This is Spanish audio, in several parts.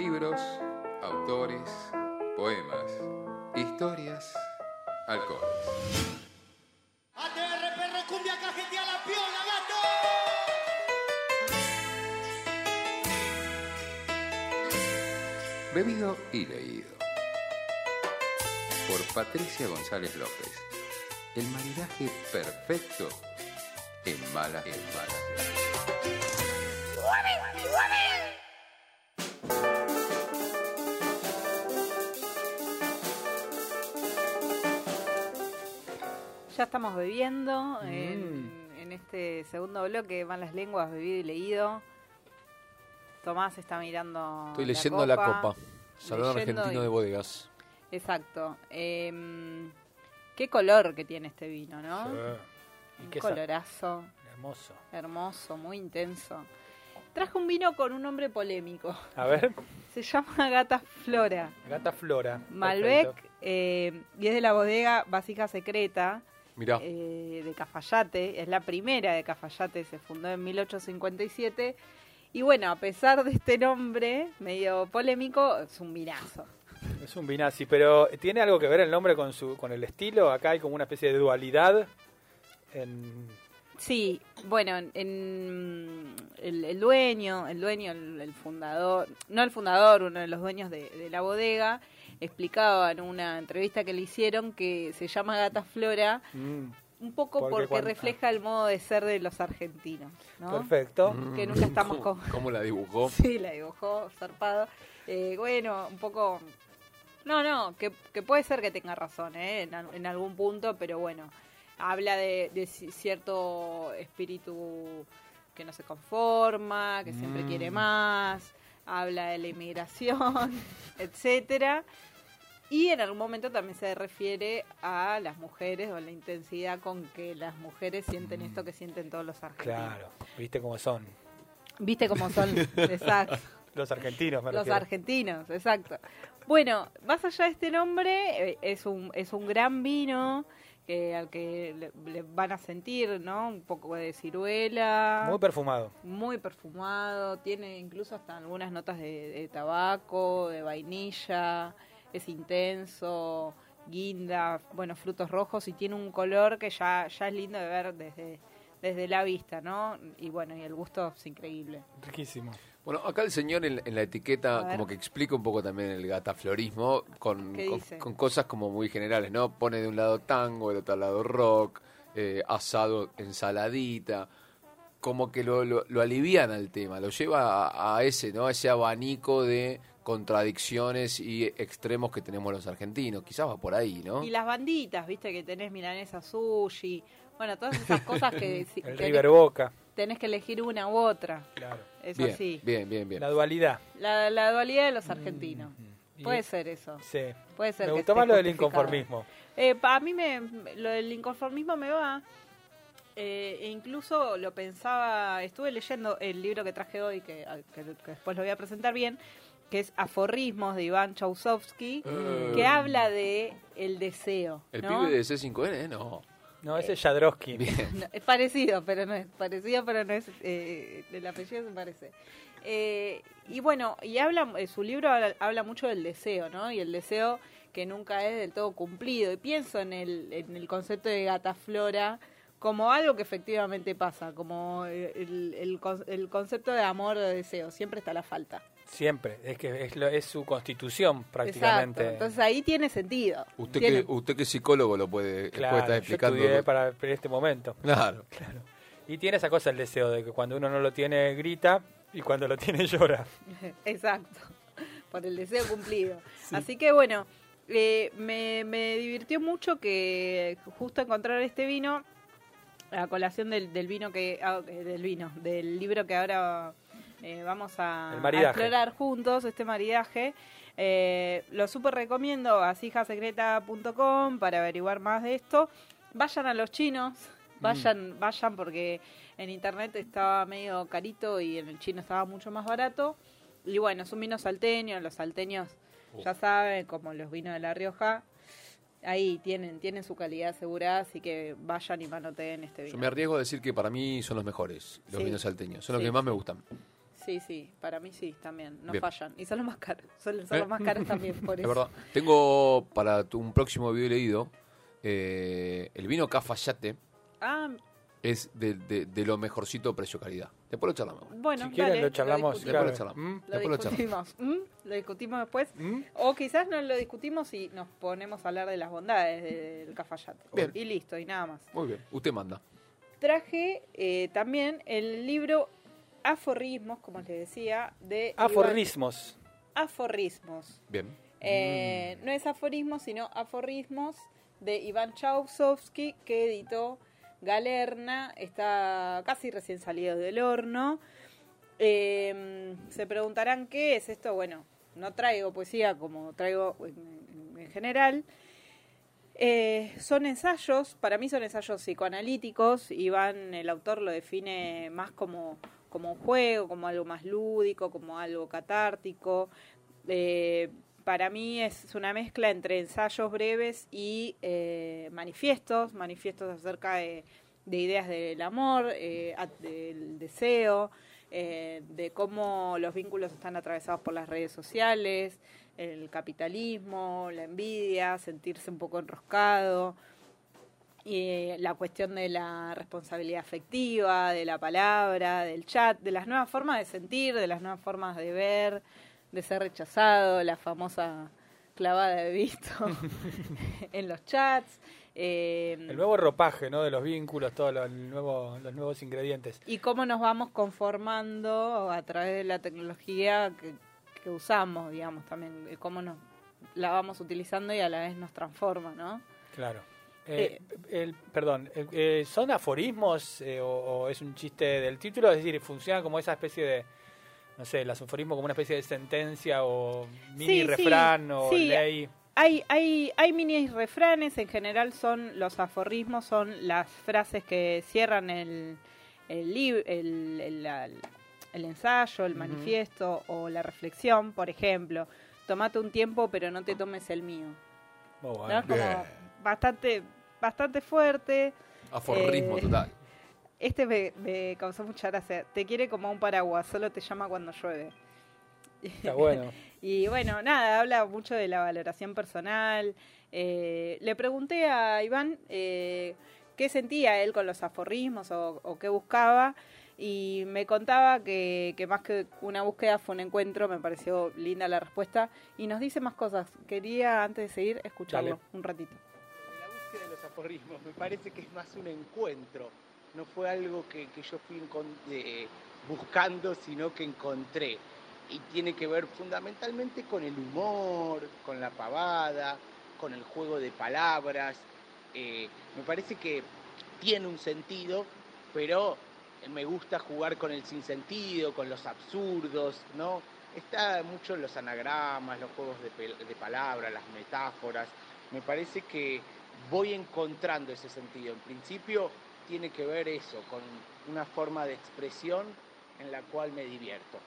Libros, autores, poemas, historias, alcoholes. ATR perro cumbia cajetea la piola, gato. Bebido y leído. Por Patricia González López. El maridaje perfecto en mala en mala. Ya estamos bebiendo en, en este segundo bloque, van las lenguas, bebido y leído. Tomás está mirando. Estoy leyendo la copa. Salón Leyendo Argentino y- de Bodegas. Exacto. Em, qué color que tiene este vino, ¿no? ¿Y Un colorazo, Hermoso. hermoso, muy intenso. Traje un vino con un nombre polémico. A ver, Se llama Gata Flora. Gata Flora. Malbec eh, y es de la bodega Vasija Secreta Mirá, eh, de Cafayate. Es la primera de Cafayate, se fundó en 1857. Y bueno, a pesar de este nombre medio polémico, es un vinazo. Es un Vinazzi, pero ¿tiene algo que ver el nombre con su con el estilo? Acá hay como una especie de dualidad. En... Sí, bueno, en, el, el dueño, el dueño, el, el fundador, no el fundador, uno de los dueños de, de la bodega, explicaba en una entrevista que le hicieron que se llama Gata Flora Mm, un poco Porque porque, cuando- refleja el modo de ser de los argentinos, ¿no? Perfecto. Que nunca estamos ¿Cómo, con... cómo la dibujó? Sí, la dibujó zarpado. Eh, bueno, un poco... No, no, que, que puede ser que tenga razón ¿eh? en algún punto, pero bueno, habla de, de ci- cierto espíritu que no se conforma, que siempre quiere más, habla de la inmigración, etcétera. Y en algún momento también se refiere a las mujeres o la intensidad con que las mujeres sienten esto que sienten todos los argentinos. Claro, viste cómo son. ¿Viste cómo son? Exacto. Los argentinos, me Los refiero. argentinos, exacto. Bueno, más allá de este nombre, eh, es un, es un gran vino que, al que le, le van a sentir, ¿no? Un poco de ciruela. Muy perfumado. muy perfumado, tiene incluso hasta algunas notas de, de tabaco, de vainilla, es intenso, guinda, bueno, frutos rojos y tiene un color que ya, ya es lindo de ver desde, desde la vista, ¿no? Y bueno, y el gusto es increíble. Riquísimo. Bueno, acá el señor en, en la etiqueta como que explica un poco también el gataflorismo con, ¿Qué con, cosas como muy generales, ¿no? Pone de un lado tango, del otro lado rock, eh, asado, ensaladita, como que lo, lo, lo alivian al tema, lo lleva a, a ese, ¿no? A ese abanico de contradicciones y extremos que tenemos los argentinos. Quizás va por ahí, ¿no? Y las banditas, viste, que tenés milanesa sushi, bueno, todas esas cosas que El River Boca. Tenés que elegir una u otra, Claro. es Bien, así. bien, bien, bien. La dualidad. La, la dualidad de los argentinos. Y- Puede ser eso. Sí. Puede ser Me gustó más lo del inconformismo. Eh, pa- a mí me, lo del inconformismo me va. eh, e incluso lo pensaba, estuve leyendo el libro que traje hoy, que, que- que después lo voy a presentar bien, que es Aforrismos de Iván Chausovsky, que habla de el deseo. ¿El ¿no? pibe de C5N? eh? No. No, ese es Jadrowski. Bien. No, es parecido, pero no es parecido, pero no es eh, del apellido se parece. Eh, y bueno, y habla eh, su libro habla, habla mucho del deseo, ¿no? Y el deseo que nunca es del todo cumplido. Y pienso en el, en el concepto de gata flora como algo que efectivamente pasa, como el, el, con- el concepto de amor o de deseo. Siempre está la falta. Siempre. Es que es, lo- es su constitución prácticamente. Exacto. Entonces ahí tiene sentido. Usted Tiene- que, usted que es psicólogo lo puede, Claro, puede estar yo explicando. estudié para, para este momento. Claro. Claro. Y tiene esa cosa el deseo de que cuando uno no lo tiene grita y cuando lo tiene llora. Exacto, por el deseo cumplido. Así que bueno, eh, me, me divirtió mucho que justo encontrar este vino a colación del, del vino que ah, del vino del libro que ahora eh, vamos a, a explorar juntos este maridaje. Eh, lo súper recomiendo vasijasecreta.com para averiguar más de esto. Vayan a los chinos vayan vayan porque en internet estaba medio carito y en el chino estaba mucho más barato. Y bueno es un vino salteño los salteños ya saben como los vinos de la Rioja ahí tienen tienen su calidad asegurada así que vayan y manoteen este vino. Yo me arriesgo a decir que para mí son los mejores, los Sí. vinos salteños. Son los Sí, que más me gustan. Sí, sí, para mí sí, también, no Bien. fallan. Y son los más caros, suelen ser ¿Eh? los más caros también, por Es eso. verdad. Tengo para tu- un próximo video leído eh, el vino Cafayate Ah, es de, de- de lo mejorcito precio-calidad. Después lo charlamos. bueno, si quieren lo charlamos. discutimos. Después lo charlamos. ¿Mm? Lo Después lo charlamos. discutimos. ¿Mm? Lo discutimos después. ¿Mm? O quizás no lo discutimos y nos ponemos a hablar de las bondades del cafayate. Bien. Y listo, y nada más. Muy bien. Usted manda. Traje eh, también el libro Aforrismos, como les decía, de Iván- Aforrismos. Aforrismos. Bien. Eh, No es aforismos, sino aforrismos de Iván Chausovsky, que editó Galerna, está casi recién salido del horno. Eh, se preguntarán qué es esto. Bueno, no traigo poesía como traigo en, en general. Eh, son ensayos, para mí son ensayos psicoanalíticos. Iván, el autor, lo define más como, como un juego, como algo más lúdico, como algo catártico. Eh, para mí es una mezcla entre ensayos breves y eh, manifiestos, manifiestos acerca de, de ideas del amor, eh, del deseo, de cómo los vínculos están atravesados por las redes sociales, el capitalismo, la envidia, sentirse un poco enroscado, eh, la cuestión de la responsabilidad afectiva, de la palabra, del chat, de las nuevas formas de sentir, de las nuevas formas de ver, de ser rechazado, la famosa clavada de visto en los chats. eh, El nuevo ropaje, ¿no? De los vínculos, todos los, nuevo- los nuevos ingredientes. y cómo nos vamos conformando a través de la tecnología que, que usamos, digamos, también, cómo nos la vamos utilizando y a la vez nos transforma, ¿no? Claro. Eh, el, perdón, eh, eh, ¿son aforismos eh, o, o es un chiste del título? Es decir, ¿funciona como esa especie de, no sé, el aforismo como una especie de sentencia o mini Sí, refrán sí, o sí. ley? Hay, hay, hay mini refranes, en general son los aforismos, son las frases que cierran el, el, lib- el, el, la- el ensayo, el manifiesto o la reflexión, por ejemplo. Tomate un tiempo, pero no te tomes el mío. Bueno. Como bastante, bastante fuerte. Aforrismo Eh, total. Este me, me causó mucha gracia. Te quiere como un paraguas, solo te llama cuando llueve. Está bueno. Y bueno, nada, habla mucho de la valoración personal. Eh, le pregunté a Iván eh, qué sentía él con los aforismos o, o qué buscaba y me contaba que, que más que una búsqueda fue un encuentro, me pareció linda la respuesta y nos dice más cosas. Quería antes de seguir escucharlo Dale. un ratito. De los aforismos me parece que es más un encuentro, no fue algo que, que yo fui eh, buscando, sino que encontré. Y tiene que ver fundamentalmente con el humor, con la pavada, con el juego de palabras. Eh, me parece que tiene un sentido, pero me gusta jugar con el sinsentido, con los absurdos, ¿no? Está mucho en los anagramas, los juegos de, de palabras, las metáforas. Me parece que voy encontrando ese sentido. En principio tiene que ver eso, con una forma de expresión en la cual me divierto.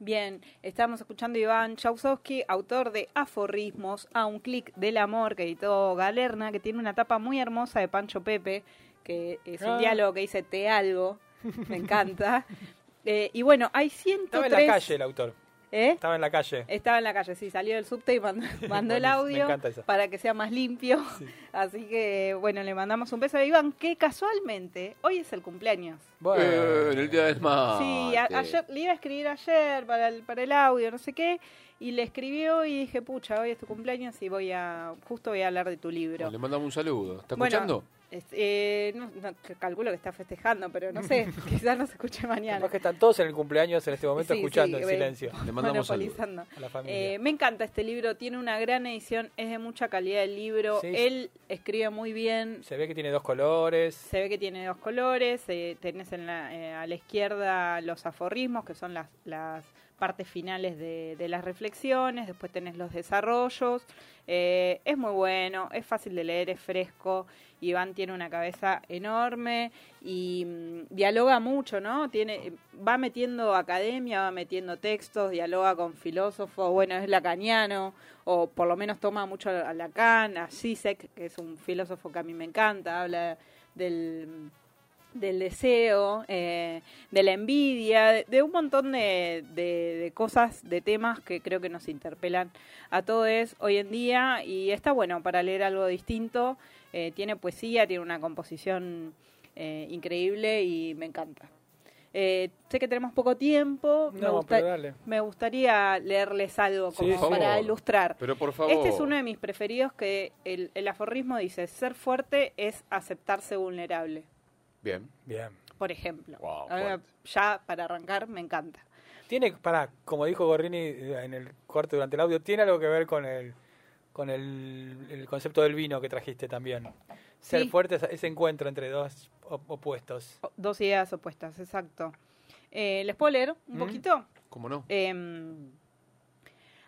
Bien, estamos escuchando a Iván Chausowski, autor de Aforismos a un clic del amor, que editó Galerna, que tiene una tapa muy hermosa de Pancho Pepe, que es un Ah. diálogo que dice te algo, me encanta. Eh, y bueno, hay 103... Estaba en la calle el autor. ¿Eh? Estaba en la calle. Estaba en la calle, sí, salió del subte y mandó, mandó el audio para que sea más limpio. Así que, bueno, le mandamos un beso a Iván, que casualmente hoy es el cumpleaños. Bueno. Eh, el día del mate. Sí, a- ayer, le iba a escribir ayer para el, para el audio, no sé qué, y le escribió y dije, pucha, hoy es tu cumpleaños y voy a, justo voy a hablar de tu libro. Le mandamos un saludo. ¿Está Bueno, escuchando? Es- eh, no- calculo que está festejando, pero no sé, quizás no se escuche mañana. Capaz que están todos en el cumpleaños en este momento Sí, escuchando sí, en silencio Le mandamos saludos. a la familia. Eh, me encanta este libro, tiene una gran edición, es de mucha calidad el libro, Sí. él escribe muy bien, Se ve que tiene dos colores. se ve que tiene dos colores, eh, tenés en la, eh, a la izquierda los aforismos, que son las, las partes finales de, de las reflexiones, después tenés los desarrollos, eh, es muy bueno, es fácil de leer, es fresco, Iván tiene una cabeza enorme y mm, dialoga mucho, ¿no? Tiene, va metiendo academia, va metiendo textos, dialoga con filósofos, bueno, es lacaniano, o por lo menos toma mucho a Lacan, a Zizek, que es un filósofo que a mí me encanta, habla del del deseo, eh, de la envidia, de, de un montón de, de- de cosas, de temas que creo que nos interpelan a todos hoy en día y está bueno para leer algo distinto. Eh, tiene poesía, tiene una composición eh, increíble y me encanta. Eh, sé que tenemos poco tiempo, me, No, gusta- pero dale. me gustaría leerles algo Sí, como para favor. ilustrar. Pero por favor. Este es uno de mis preferidos que el, el aforismo dice, ser fuerte es aceptarse vulnerable, Bien. Bien. por ejemplo. Wow, A mí me- fuerte. ya para arrancar me encanta. Tiene, para, como dijo Gorrini en el corte durante el audio, tiene algo que ver con el con el, el concepto del vino que trajiste también. Ser Sí. fuerte es ese encuentro entre dos op- opuestos. O- Dos ideas opuestas, exacto. Eh, ¿Les puedo leer un Mm. poquito? ¿Cómo no? Em,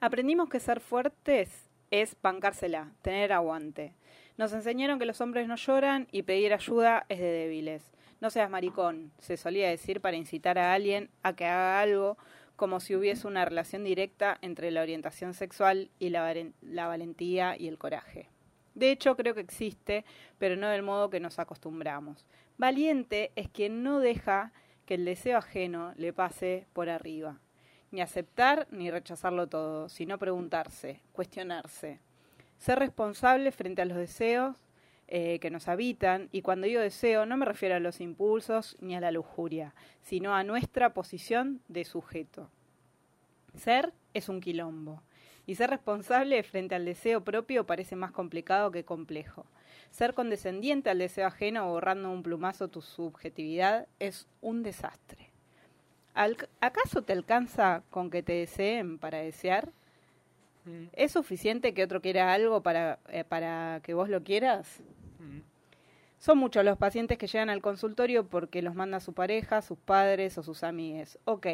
aprendimos que ser fuertes es bancársela, tener aguante. Nos enseñaron que los hombres no lloran y pedir ayuda es de débiles. No seas maricón, se solía decir para incitar a alguien a que haga algo como si hubiese una relación directa entre la orientación sexual y la, la valentía y el coraje. De hecho, creo que existe, pero no del modo que nos acostumbramos. Valiente es quien no deja que el deseo ajeno le pase por arriba. Ni aceptar ni rechazarlo todo, sino preguntarse, cuestionarse. Ser responsable frente a los deseos eh, que nos habitan, y cuando digo deseo no me refiero a los impulsos ni a la lujuria, sino a nuestra posición de sujeto. Ser es un quilombo, y ser responsable frente al deseo propio parece más complicado que complejo. Ser condescendiente al deseo ajeno borrando un plumazo tu subjetividad es un desastre. ¿Acaso te alcanza con que te deseen para desear? ¿Es suficiente que otro quiera algo para, eh, para que vos lo quieras? Son muchos los pacientes que llegan al consultorio porque los manda su pareja, sus padres o sus amigues. Ok.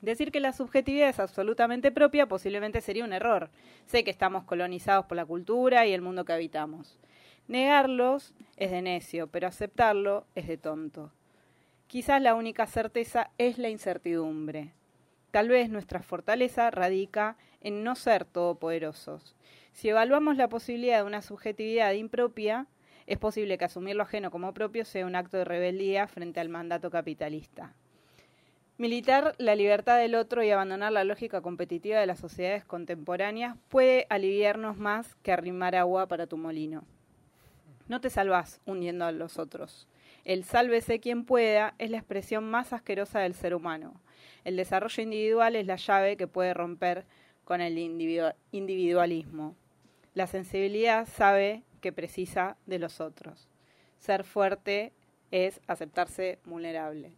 Decir que la subjetividad es absolutamente propia posiblemente sería un error. Sé que estamos colonizados por la cultura y el mundo que habitamos. Negarlos es de necio, pero aceptarlo es de tonto. Quizás la única certeza es la incertidumbre. Tal vez nuestra fortaleza radica en no ser todopoderosos. Si evaluamos la posibilidad de una subjetividad impropia, es posible que asumir lo ajeno como propio sea un acto de rebeldía frente al mandato capitalista. Militar la libertad del otro y abandonar la lógica competitiva de las sociedades contemporáneas puede aliviarnos más que arrimar agua para tu molino. No te salvás hundiendo a los otros. El sálvese quien pueda es la expresión más asquerosa del ser humano. El desarrollo individual es la llave que puede romper con el individu- individualismo. La sensibilidad sabe que precisa de los otros. Ser fuerte es aceptarse vulnerable.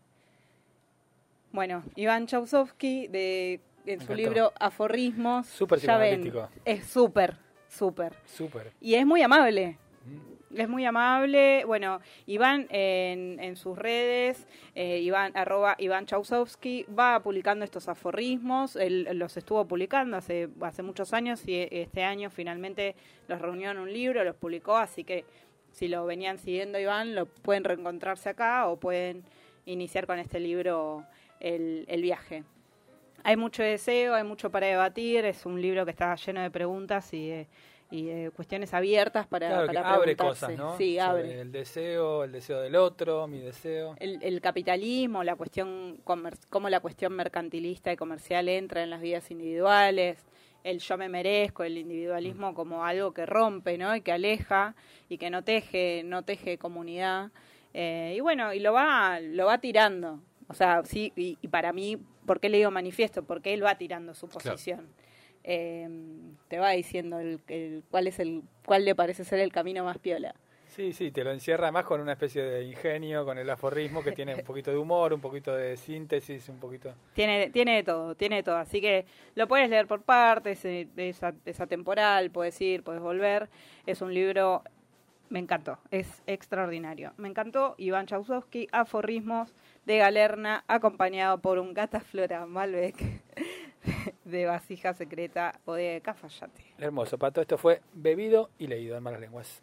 Bueno, Iván Chausovsky, de, en su encantó. libro Aforismos, Súper ya ven, es súper, súper. Súper. Y es muy amable. Mm. Es muy amable. Bueno, Iván en, en sus redes, eh, Iván, arroba Iván Chausovsky, va publicando estos aforismos. Él los estuvo publicando hace, hace muchos años y este año finalmente los reunió en un libro, los publicó. Así que si lo venían siguiendo Iván, lo pueden reencontrarse acá o pueden iniciar con este libro el, el viaje. Hay mucho deseo, hay mucho para debatir. Es un libro que está lleno de preguntas y de, y de cuestiones abiertas para, Claro, que para abre preguntarse. cosas, ¿no? Sí, Sobre abre. El deseo, el deseo del otro, mi deseo. El, el capitalismo, la cuestión, cómo la cuestión mercantilista y comercial entra en las vidas individuales, el yo me merezco, el individualismo como algo que rompe, ¿no? Y que aleja y que no teje, no teje comunidad. Eh, y bueno, y lo va, lo va tirando. O sea, sí, y, y para mí, ¿por qué le digo manifiesto? Porque él va tirando su Claro. Eh, te va diciendo el, el- cuál es el, cuál le parece ser el camino más piola. Sí, sí, te lo encierra más con una especie de ingenio, con el aforismo que tiene un poquito de humor, un poquito de síntesis, un poquito... Tiene, tiene de todo, tiene de todo. Así que lo puedes leer por partes, eh, es atemporal, puedes ir, puedes volver. Es un libro, me encantó, es extraordinario. Me encantó Iván Chausovsky, Aforismos de Galerna, acompañado por un Gata Flora Malbec de Vasija Secreta o de Cafayate. Hermoso, Pato. Esto fue bebido y leído en malas lenguas.